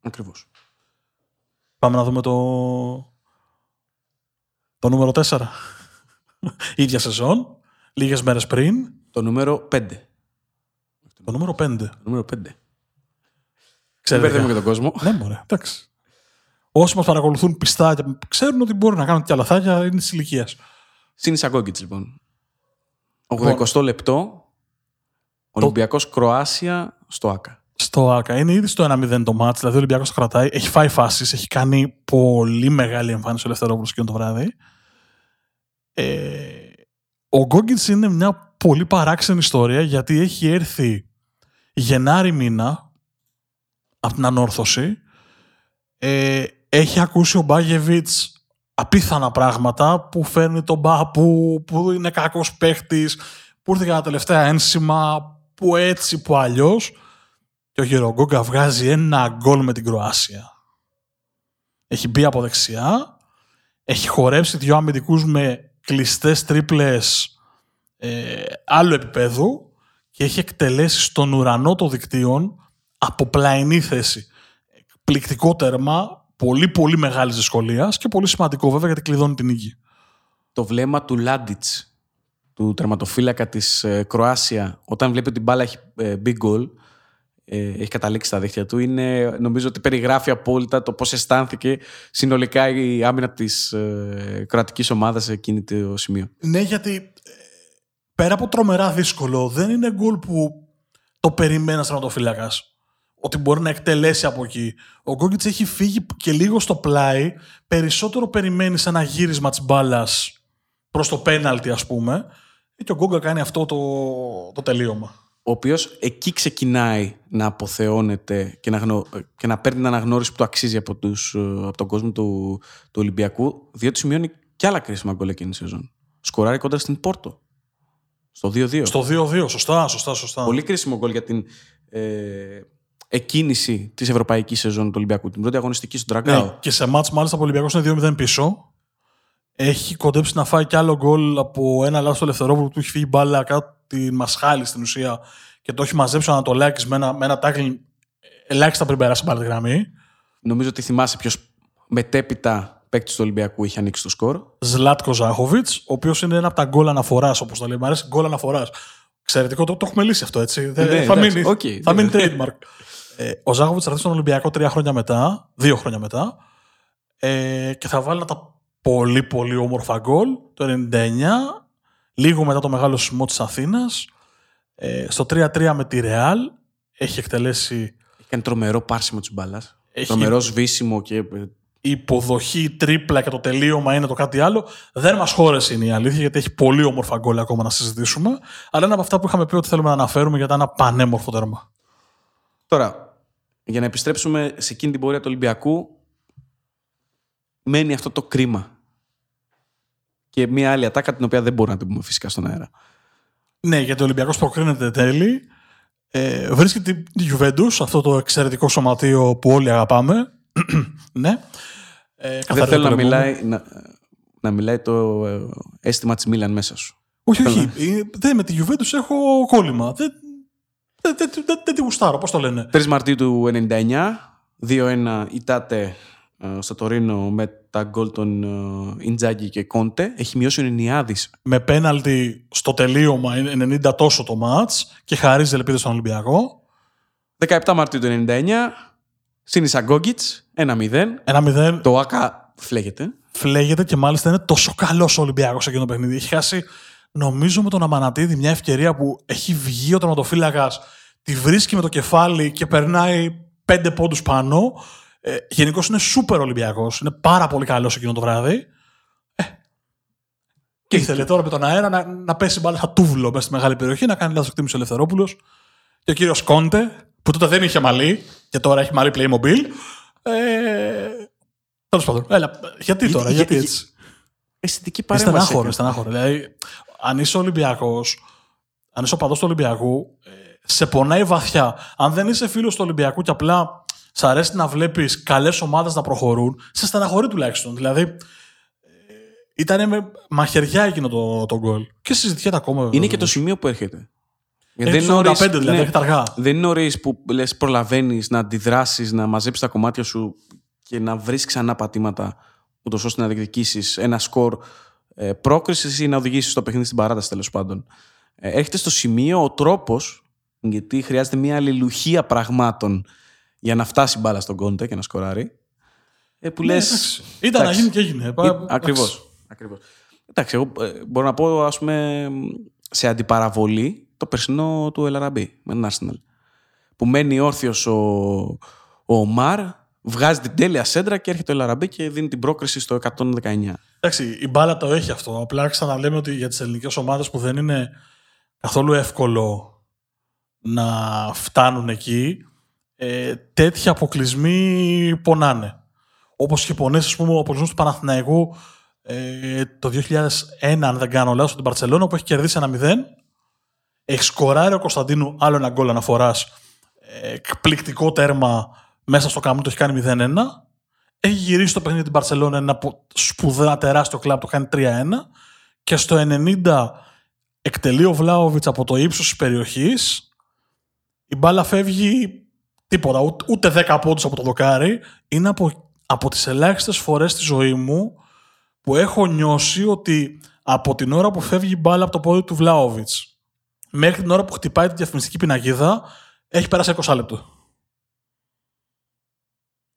Ακριβώς. Πάμε να δούμε το, το νούμερο 4. [LAUGHS] ίδια σεζόν, λίγες μέρες πριν. Το νούμερο 5. Το νούμερο 5. Το νούμερο 5. Ξέρετε και τον κόσμο. ναι, μωρέ, εντάξει. Όσοι μας παρακολουθούν πιστά και ξέρουν ότι μπορούν να κάνουν και λαθάκια είναι της ηλικίας. Συν Σαγκόγκητς, λοιπόν. 80 λοιπόν, λεπτό. Ολυμπιακός Κροάσια στο ΑΚΑ. Στο ΑΚΑ. Είναι ήδη στο 1-0 το μάτς, δηλαδή ο Ολυμπιακός το κρατάει. Έχει φάει φάσεις, έχει κάνει πολύ μεγάλη εμφάνιση ο Ελευθερόπουλος και το βράδυ. Ε, ο Γκόγκητ είναι μια πολύ παράξενη ιστορία γιατί έχει έρθει Γενάρη μήνα από την ανόρθωση. Ε, έχει ακούσει ο Μπάγεβιτς απίθανα πράγματα που φέρνει τον Μπάπου, που είναι κακός παίχτης, που ήρθε για τα τελευταία ένσημα, που έτσι, που αλλιώς. Και ο Γερογκόγκα βγάζει ένα γκολ με την Κροάσια. Έχει μπει από δεξιά, έχει χορέψει δυο αμυντικούς με κλειστές τρίπλες ε, άλλου επίπεδου και έχει εκτελέσει στον ουρανό των δικτύων από πλαϊνή θέση. Πληκτικό τέρμα, πολύ πολύ μεγάλης δυσκολίας και πολύ σημαντικό βέβαια γιατί κλειδώνει την νίκη. Το βλέμμα του Λάντιτς, του τερματοφύλακα της ε, Κροάσια, όταν βλέπει ότι την μπάλα έχει ε, big goal, ε, έχει καταλήξει στα δίχτυα του, είναι, νομίζω ότι περιγράφει απόλυτα το πώς αισθάνθηκε συνολικά η άμυνα της ε, κροατικής ομάδας σε εκείνη το σημείο. Ναι, γιατί πέρα από τρομερά δύσκολο, δεν είναι γκολ που το περιμένει ένα τερματοφύλακα ότι μπορεί να εκτελέσει από εκεί. Ο Γκόγκιτς έχει φύγει και λίγο στο πλάι. Περισσότερο περιμένει ένα γύρισμα της μπάλας προς το πέναλτι, ας πούμε. Και ο Γκόγκα κάνει αυτό το, το τελείωμα. Ο οποίος εκεί ξεκινάει να αποθεώνεται και να, γνω... και να παίρνει την αναγνώριση που του αξίζει από, τους, από τον κόσμο του, του Ολυμπιακού, διότι σημειώνει και άλλα κρίσιμα γκολ εκείνη τη σεζόν. Σκοράρει κοντά στην Πόρτο. Στο 2-2. Στο 2-2, σωστά, σωστά, σωστά. Πολύ κρίσιμο γκολ για την ε, εκκίνηση της ευρωπαϊκής σεζόν του Ολυμπιακού. Την πρώτη αγωνιστική στον Τραγκάο. Ναι, και σε μάτς μάλιστα ο Ολυμπιακός είναι 2-0 πίσω. Έχει κοντέψει να φάει κι άλλο γκολ από ένα λάθος του Ελευθερόπουλου που του έχει φύγει μπάλα κάτω τη μασχάλη στην ουσία και το έχει μαζέψει ο Ανατολάκης με ένα, με ένα tackling ελάχιστα πριν περάσει την γραμμή. Νομίζω ότι θυμάσαι ποιος μετέπειτα παίκτης του Ολυμπιακού είχε ανοίξει το σκορ. Ζλάτκο Ζάχοβιτς, ο οποίος είναι ένα από τα γκολ αναφοράς, όπως το λέει. Μ' αρέσει γκολ αναφοράς. Εξαιρετικό, το, το έχουμε λύσει αυτό έτσι. Ναι, θα, εντάξει, μείνει, okay, θα μείνει trademark. ε, ο Ζάχοβιτς θα έρθει στον Ολυμπιακό τρία χρόνια μετά, δύο χρόνια μετά, ε, και θα βάλει ένα τα πολύ πολύ όμορφα γκολ το 99, λίγο μετά το μεγάλο σεισμό της Αθήνας. Ε, στο 3-3 με τη Ρεάλ έχει εκτελέσει. Έχει κάνει τρομερό πάρσιμο της μπάλας. Έχει... Τρομερό σβήσιμο και. Η υποδοχή τρίπλα και το τελείωμα είναι το κάτι άλλο. Δεν μας χώρεσε είναι η αλήθεια, γιατί έχει πολύ όμορφα γκολ ακόμα να συζητήσουμε. Αλλά είναι από αυτά που είχαμε πει ότι θέλουμε να αναφέρουμε για ένα πανέμορφο τέρμα. Τώρα, για να επιστρέψουμε σε εκείνη την πορεία του Ολυμπιακού, μένει αυτό το κρίμα. Και μια άλλη ατάκα την οποία δεν μπορούμε να την πούμε φυσικά στον αέρα. Ναι, γιατί ο Ολυμπιακός προκρίνεται τέλει. Ε, βρίσκεται τη Juventus, αυτό το εξαιρετικό σωματείο που όλοι αγαπάμε. [CLEARS THROAT] ναι. Ε, δεν θέλω να μιλάει, να, να μιλάει το ε, αίσθημα της Μίλαν μέσα σου. Όχι, όχι. Ε, δεν, με τη Juventus έχω κόλλημα. Δεν, δεν, δεν, δεν, δεν τη γουστάρω, πώς το λένε. 3 Μαρτίου του 99, 2-1 ητάτε στο Τωρίνο με τα γκολ των Ιντζάγκη και Κόντε. Έχει μειώσει ο Νιάδης. Με πέναλτι στο τελείωμα, 90 τόσο το μάτς και χαρίζει ελπίδες στον Ολυμπιακό. 17 Μαρτίου του 99, Σύνησα Γκόγκιτς, 1-0. 1-0. Το ΑΚΑ φλέγεται. Φλέγεται και μάλιστα είναι τόσο καλός ο Ολυμπιακός σε εκείνο το παιχνίδι. Έχει χάσει, νομίζω, με τον Αμανατίδη μια ευκαιρία που έχει βγει ο τερματοφύλακας, τη βρίσκει με το κεφάλι και περνάει πέντε πόντους πάνω. Ε, Γενικώς είναι σούπερ Ολυμπιακός. Είναι πάρα πολύ καλός εκείνο το βράδυ. Ε, και ήθελε τώρα με τον αέρα να, να πέσει μπάλα σαν τούβλο μέσα στη μεγάλη περιοχή, να κάνει λάθος εκτίμηση ο Ελευθερόπουλος. Και ο κύριος Κόντε, που τότε δεν είχε μαλλί και τώρα έχει μαλλί Playmobil. Ε, Τέλος πάντων. Έλα, γιατί τώρα, για, γιατί έτσι. Αισθητική παρέμβαση. Στενάχωρο, στενάχωρο. Δηλαδή, αν είσαι Ολυμπιακός, αν είσαι οπαδός του Ολυμπιακού, ε, σε πονάει βαθιά. Αν δεν είσαι φίλος του Ολυμπιακού και απλά σ' αρέσει να βλέπεις καλές ομάδες να προχωρούν, σε στεναχωρεί τουλάχιστον. Δηλαδή, ε, ήταν με μαχαιριά εκείνο το, το γκολ. Και συζητιέται ακόμα. Είναι και το σημείο που έρχεται. Δεν είναι νωρίς, δηλαδή, ναι, αργά. Δεν είναι νωρίς που λες προλαβαίνεις να αντιδράσεις, να μαζέψεις τα κομμάτια σου και να βρεις ξανά πατήματα, ούτως ώστε να διεκδικήσεις ένα σκορ ε, πρόκρισης ή να οδηγήσεις το παιχνίδι στην παράταση τέλος πάντων. Ε, έρχεται στο σημείο ο τρόπος, γιατί χρειάζεται μια αλληλουχία πραγμάτων για να φτάσει μπάλα στον κόντε και να σκοράρει. Ε, που ναι, λες, Ήταν να γίνει και έγινε. Ακριβώς. Ακριβώς. Εντάξει, εγώ ε, μπορώ να πω ας πούμε, σε αντιπαραβολή το περσινό του Ελαραμπή με την Arsenal. Που μένει όρθιος ο, ο Μαρ, βγάζει την τέλεια σέντρα και έρχεται ο Ελαραμπή και δίνει την πρόκριση στο 119. Εντάξει, η μπάλα το έχει αυτό. Απλά ξαναλέμε ότι για τις ελληνικές ομάδες που δεν είναι καθόλου εύκολο να φτάνουν εκεί, ε, τέτοιοι αποκλεισμοί πονάνε. Όπως και πονέσει, πούμε, ο αποκλεισμός του Παναθηναϊκού ε, το 2001, αν δεν κάνω λάθος, την Παρσελόνα που έχει κερδίσει ένα 0. Έχει σκοράρει ο Κωνσταντίνου άλλο ένα γκολ αναφοράς. Εκπληκτικό τέρμα μέσα στο καμπνό, το έχει κάνει 0-1. Έχει γυρίσει το παιχνίδι την Παρσελόνα, ένα σπουδαία τεράστιο κλαμπ, το κάνει 3-1. Και στο 90 εκτελεί ο Βλάοβιτς από το ύψος της περιοχής. Η μπάλα φεύγει τίποτα, ούτε 10 πόντους από το δοκάρι. Είναι από, από τις ελάχιστες φορές στη ζωή μου που έχω νιώσει ότι από την ώρα που φεύγει η μπάλα από το πόδι του Βλάοβιτς μέχρι την ώρα που χτυπάει τη διαφημιστική πιναγίδα έχει περάσει 20 λεπτό.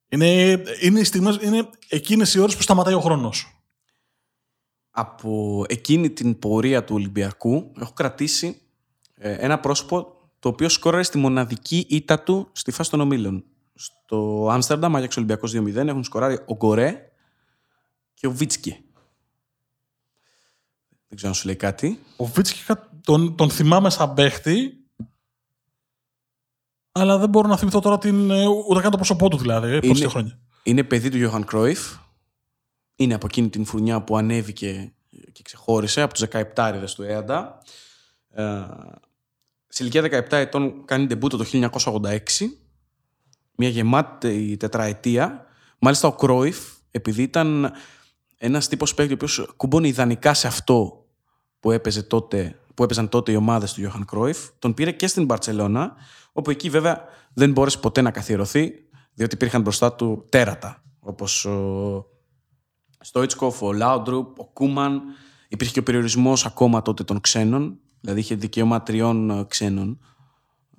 Είναι, είναι, οι στιγμές, είναι εκείνες οι ώρες που σταματάει ο χρόνος. Από εκείνη την πορεία του Ολυμπιακού έχω κρατήσει ε, ένα πρόσωπο το οποίο σκόραρε στη μοναδική ήττα του στη φάση των ομίλων. Στο Άμστερνταμ, Άγιαξ Ολυμπιακός 2-0, έχουν σκοράρει ο Γκορέ και ο Βίτσκι. Δεν ξέρω αν σου λέει κάτι. Ο Βίτσκι τον, τον θυμάμαι σαν παίχτη, αλλά δεν μπορώ να θυμηθώ τώρα την, ε, ούτε καν το πρόσωπό του δηλαδή. Είναι, χρόνια. είναι παιδί του Γιώχαν Κρόιφ. Είναι από εκείνη την φουρνιά που ανέβηκε και ξεχώρισε από τους 17 του ΕΑΝΤΑ. Ε, σε ηλικία 17 ετών κάνει τεμπούτο το 1986. Μια γεμάτη τετραετία. Μάλιστα ο Κρόιφ, επειδή ήταν ένας τύπος παίκτη ο οποίος κουμπώνει ιδανικά σε αυτό που έπαιζε τότε που έπαιζαν τότε οι ομάδες του Johan Cruyff. Τον πήρε και στην Μπαρτσελώνα, όπου εκεί βέβαια δεν μπόρεσε ποτέ να καθιερωθεί, διότι υπήρχαν μπροστά του τέρατα, όπως ο Στόιτσκοφ, ο Λάουντρουπ, ο Κούμαν. Υπήρχε και ο περιορισμός ακόμα τότε των ξένων, δηλαδή είχε δικαίωμα τριών ε, ξένων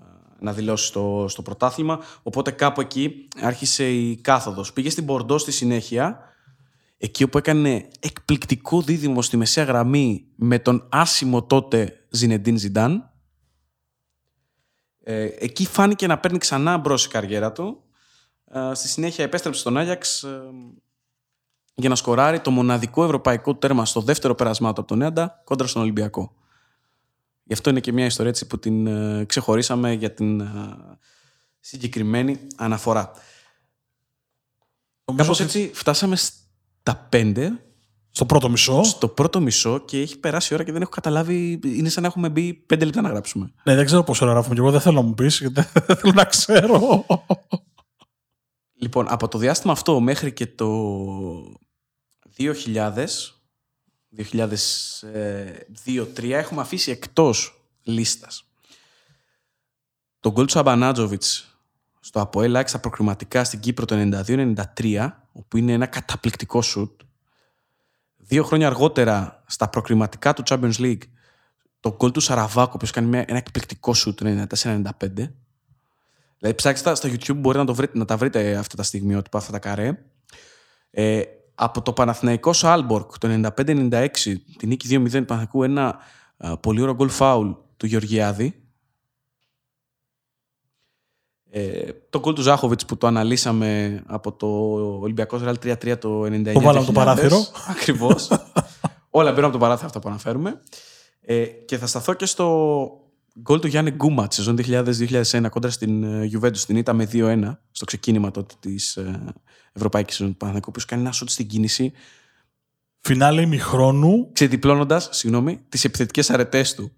ε, να δηλώσει στο, στο πρωτάθλημα. Οπότε κάπου εκεί άρχισε η κάθοδος. Πήγε στην Πορντό στη συνέχεια, εκεί όπου έκανε εκπληκτικό δίδυμο στη μεσαία γραμμή με τον άσημο τότε Ζινεντίν Ζιντάν. Ε, εκεί φάνηκε να παίρνει ξανά μπρος η καριέρα του. Ε, στη συνέχεια επέστρεψε στον Άγιαξ ε, για να σκοράρει το μοναδικό ευρωπαϊκό τέρμα στο δεύτερο πέρασμά του από τον Νέαντα κόντρα στον Ολυμπιακό. Γι' αυτό είναι και μια ιστορία έτσι που την ε, ξεχωρίσαμε για την ε, συγκεκριμένη αναφορά. Κάπως έτσι φτάσαμε στα πέντε. Στο πρώτο μισό. Στο πρώτο μισό και έχει περάσει η ώρα και δεν έχω καταλάβει. Είναι σαν να έχουμε μπει πέντε λεπτά να γράψουμε. Ναι, δεν ξέρω πόσο ώρα γράφουμε και εγώ δεν θέλω να μου πεις, γιατί δεν [LAUGHS] θέλω να ξέρω. Λοιπόν, από το διάστημα αυτό μέχρι και το 2000, 2002-2003 έχουμε αφήσει εκτός λίστας τον γκολ του Σαμπανάτζοβιτς στο Αποέλ στα προκριματικά στην Κύπρο το 92-93, όπου είναι ένα καταπληκτικό σουτ. Δύο χρόνια αργότερα, στα προκριματικά του Champions League, το γκολ του Σαραβάκου, που κάνει ένα εκπληκτικό σουτ το 94-95. Δηλαδή ψάξτε στα, στο YouTube, μπορείτε να, το βρείτε, να τα βρείτε αυτά τα στιγμιότυπα, αυτά τα καρέ. Ε, από το Παναθηναϊκό Σάλμπορκ το 95-96, την νίκη 2-0 του Παναθηναϊκού, ένα α, πολύ ωραίο γκολ φάουλ του Γεωργιάδη. Ε, το γκολ του Ζάχοβιτς που το αναλύσαμε από το Ολυμπιακός Ρεάλ 3-3 το 99. Το βάλαμε το παράθυρο. Ακριβώς. [LAUGHS] Όλα μπαίνουν από το παράθυρο αυτά που αναφέρουμε. Ε, και θα σταθώ και στο γκολ του Γιάννη Γκούμα της σεζόν 2000-2001 κόντρα στην ε, Juventus. Την ήττα με 2-1 στο ξεκίνημα τότε της ε, Ευρωπαϊκής Σεζόν του Παναθηναϊκού, που κάνει ένα σουτ στην κίνηση. Φινάλε ημιχρόνου. Ξεδιπλώνοντας, συγγνώμη, τις επιθετικές αρετές του.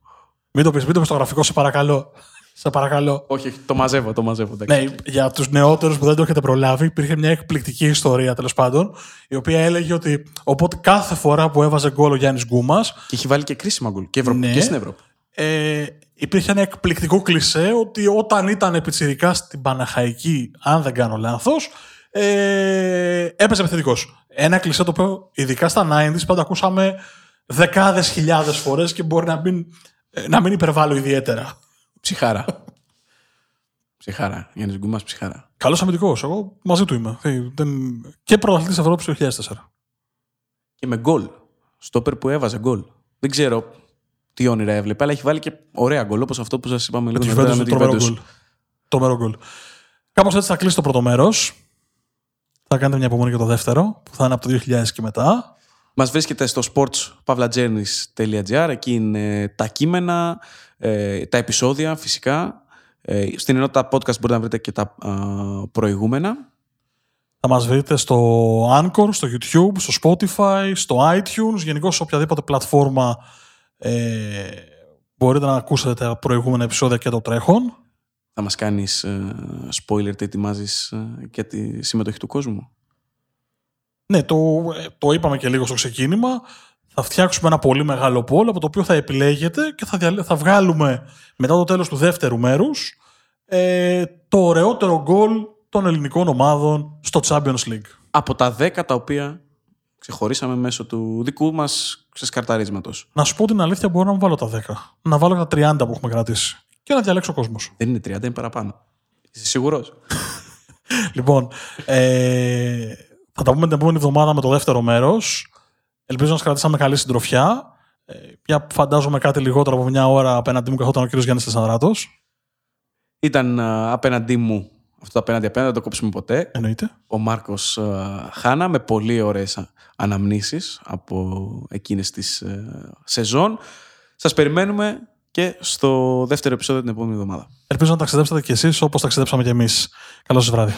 Μην το πεις, μην το πεις στο γραφικό, σε παρακαλώ. Σε παρακαλώ. Όχι, όχι, το μαζεύω, το μαζεύω. εντάξει. Ναι, για τους νεότερους που δεν το έχετε προλάβει, υπήρχε μια εκπληκτική ιστορία τέλος πάντων, η οποία έλεγε ότι οπότε κάθε φορά που έβαζε γκολ ο Γιάννης Γκούμα, Και έχει βάλει και κρίσιμα γκολ και, Ευρω... Ναι. και στην Ευρώπη. ε, υπήρχε ένα εκπληκτικό κλισέ ότι όταν ήταν επιτσιρικά στην Παναχαϊκή, αν δεν κάνω λάθος, ε, έπαιζε επιθετικός. Ένα κλισέ το οποίο ειδικά στα 90s πάντα ακούσαμε δεκάδες χιλιάδες φορές και μπορεί να μην, ε, να μην υπερβάλλω ιδιαίτερα. Ψυχάρα. ψυχάρα. Γιάννης Γκούμας, ψυχάρα. Καλός αμυντικός. Εγώ μαζί του είμαι. Ε, δεν- Και πρωταθλητής Ευρώπης το 2004. Και με γκολ. Στόπερ που έβαζε γκολ. Δεν ξέρω τι όνειρα έβλεπε, αλλά έχει βάλει και ωραία γκολ όπως αυτό που σας είπαμε Με λίγο τη νωρίτερα Juventus με τη τρομερό Juventus. γκολ. Τρομερό γκολ. Κάπως έτσι θα κλείσει το πρώτο μέρος. Θα κάνετε μια υπομονή για το δεύτερο, που θα είναι από το 2000 και μετά. Μας βρίσκεται στο sportspavlagernis.gr. Εκεί είναι τα κείμενα, ε, τα επεισόδια φυσικά. Ε, στην ενότητα podcast μπορείτε να βρείτε και τα α, προηγούμενα. Θα μας βρείτε στο Anchor, στο YouTube, στο Spotify, στο iTunes, γενικώς σε οποιαδήποτε πλατφόρμα ε, μπορείτε να ακούσετε τα προηγούμενα επεισόδια και το τρέχον. Θα μας κάνεις ε, spoiler τι ετοιμάζεις ε, για τη συμμετοχή του κόσμου. Ναι, το, ε, το είπαμε και λίγο στο ξεκίνημα. Θα φτιάξουμε ένα πολύ μεγάλο poll από το οποίο θα επιλέγετε και θα, διαλέ- θα βγάλουμε μετά το τέλος του δεύτερου μέρους ε, το ωραιότερο γκολ των ελληνικών ομάδων στο Champions League. Από τα 10 τα οποία ξεχωρίσαμε μέσω του δικού μας ξεσκαρταρίσματος. Να σου πω την αλήθεια, μπορώ να μου βάλω τα 10. Να βάλω τα 30 που έχουμε κρατήσει. Και να διαλέξω ο κόσμος. Δεν είναι 30, είναι παραπάνω. Είσαι σίγουρος; [LAUGHS] Λοιπόν, ε, θα τα πούμε την επόμενη εβδομάδα με το δεύτερο μέρος. Ελπίζω να σας κρατήσαμε καλή συντροφιά. Ε, πια φαντάζομαι κάτι λιγότερο από μια ώρα απέναντί μου καθόταν ο κύριος Γιάννης Τεσσανδράτος. Ήταν α, απέναντί μου αυτό το απέναντι απέναντι, δεν το κόψουμε ποτέ. Εννοείται. Ο Μάρκος α, Χάνα με πολύ ωραίες α, αναμνήσεις από εκείνες τις ε, σεζόν. Σας περιμένουμε και στο δεύτερο επεισόδιο την επόμενη εβδομάδα. Ελπίζω να ταξιδέψετε κι εσείς όπως ταξιδέψαμε κι εμείς. Καλό σας βράδυ.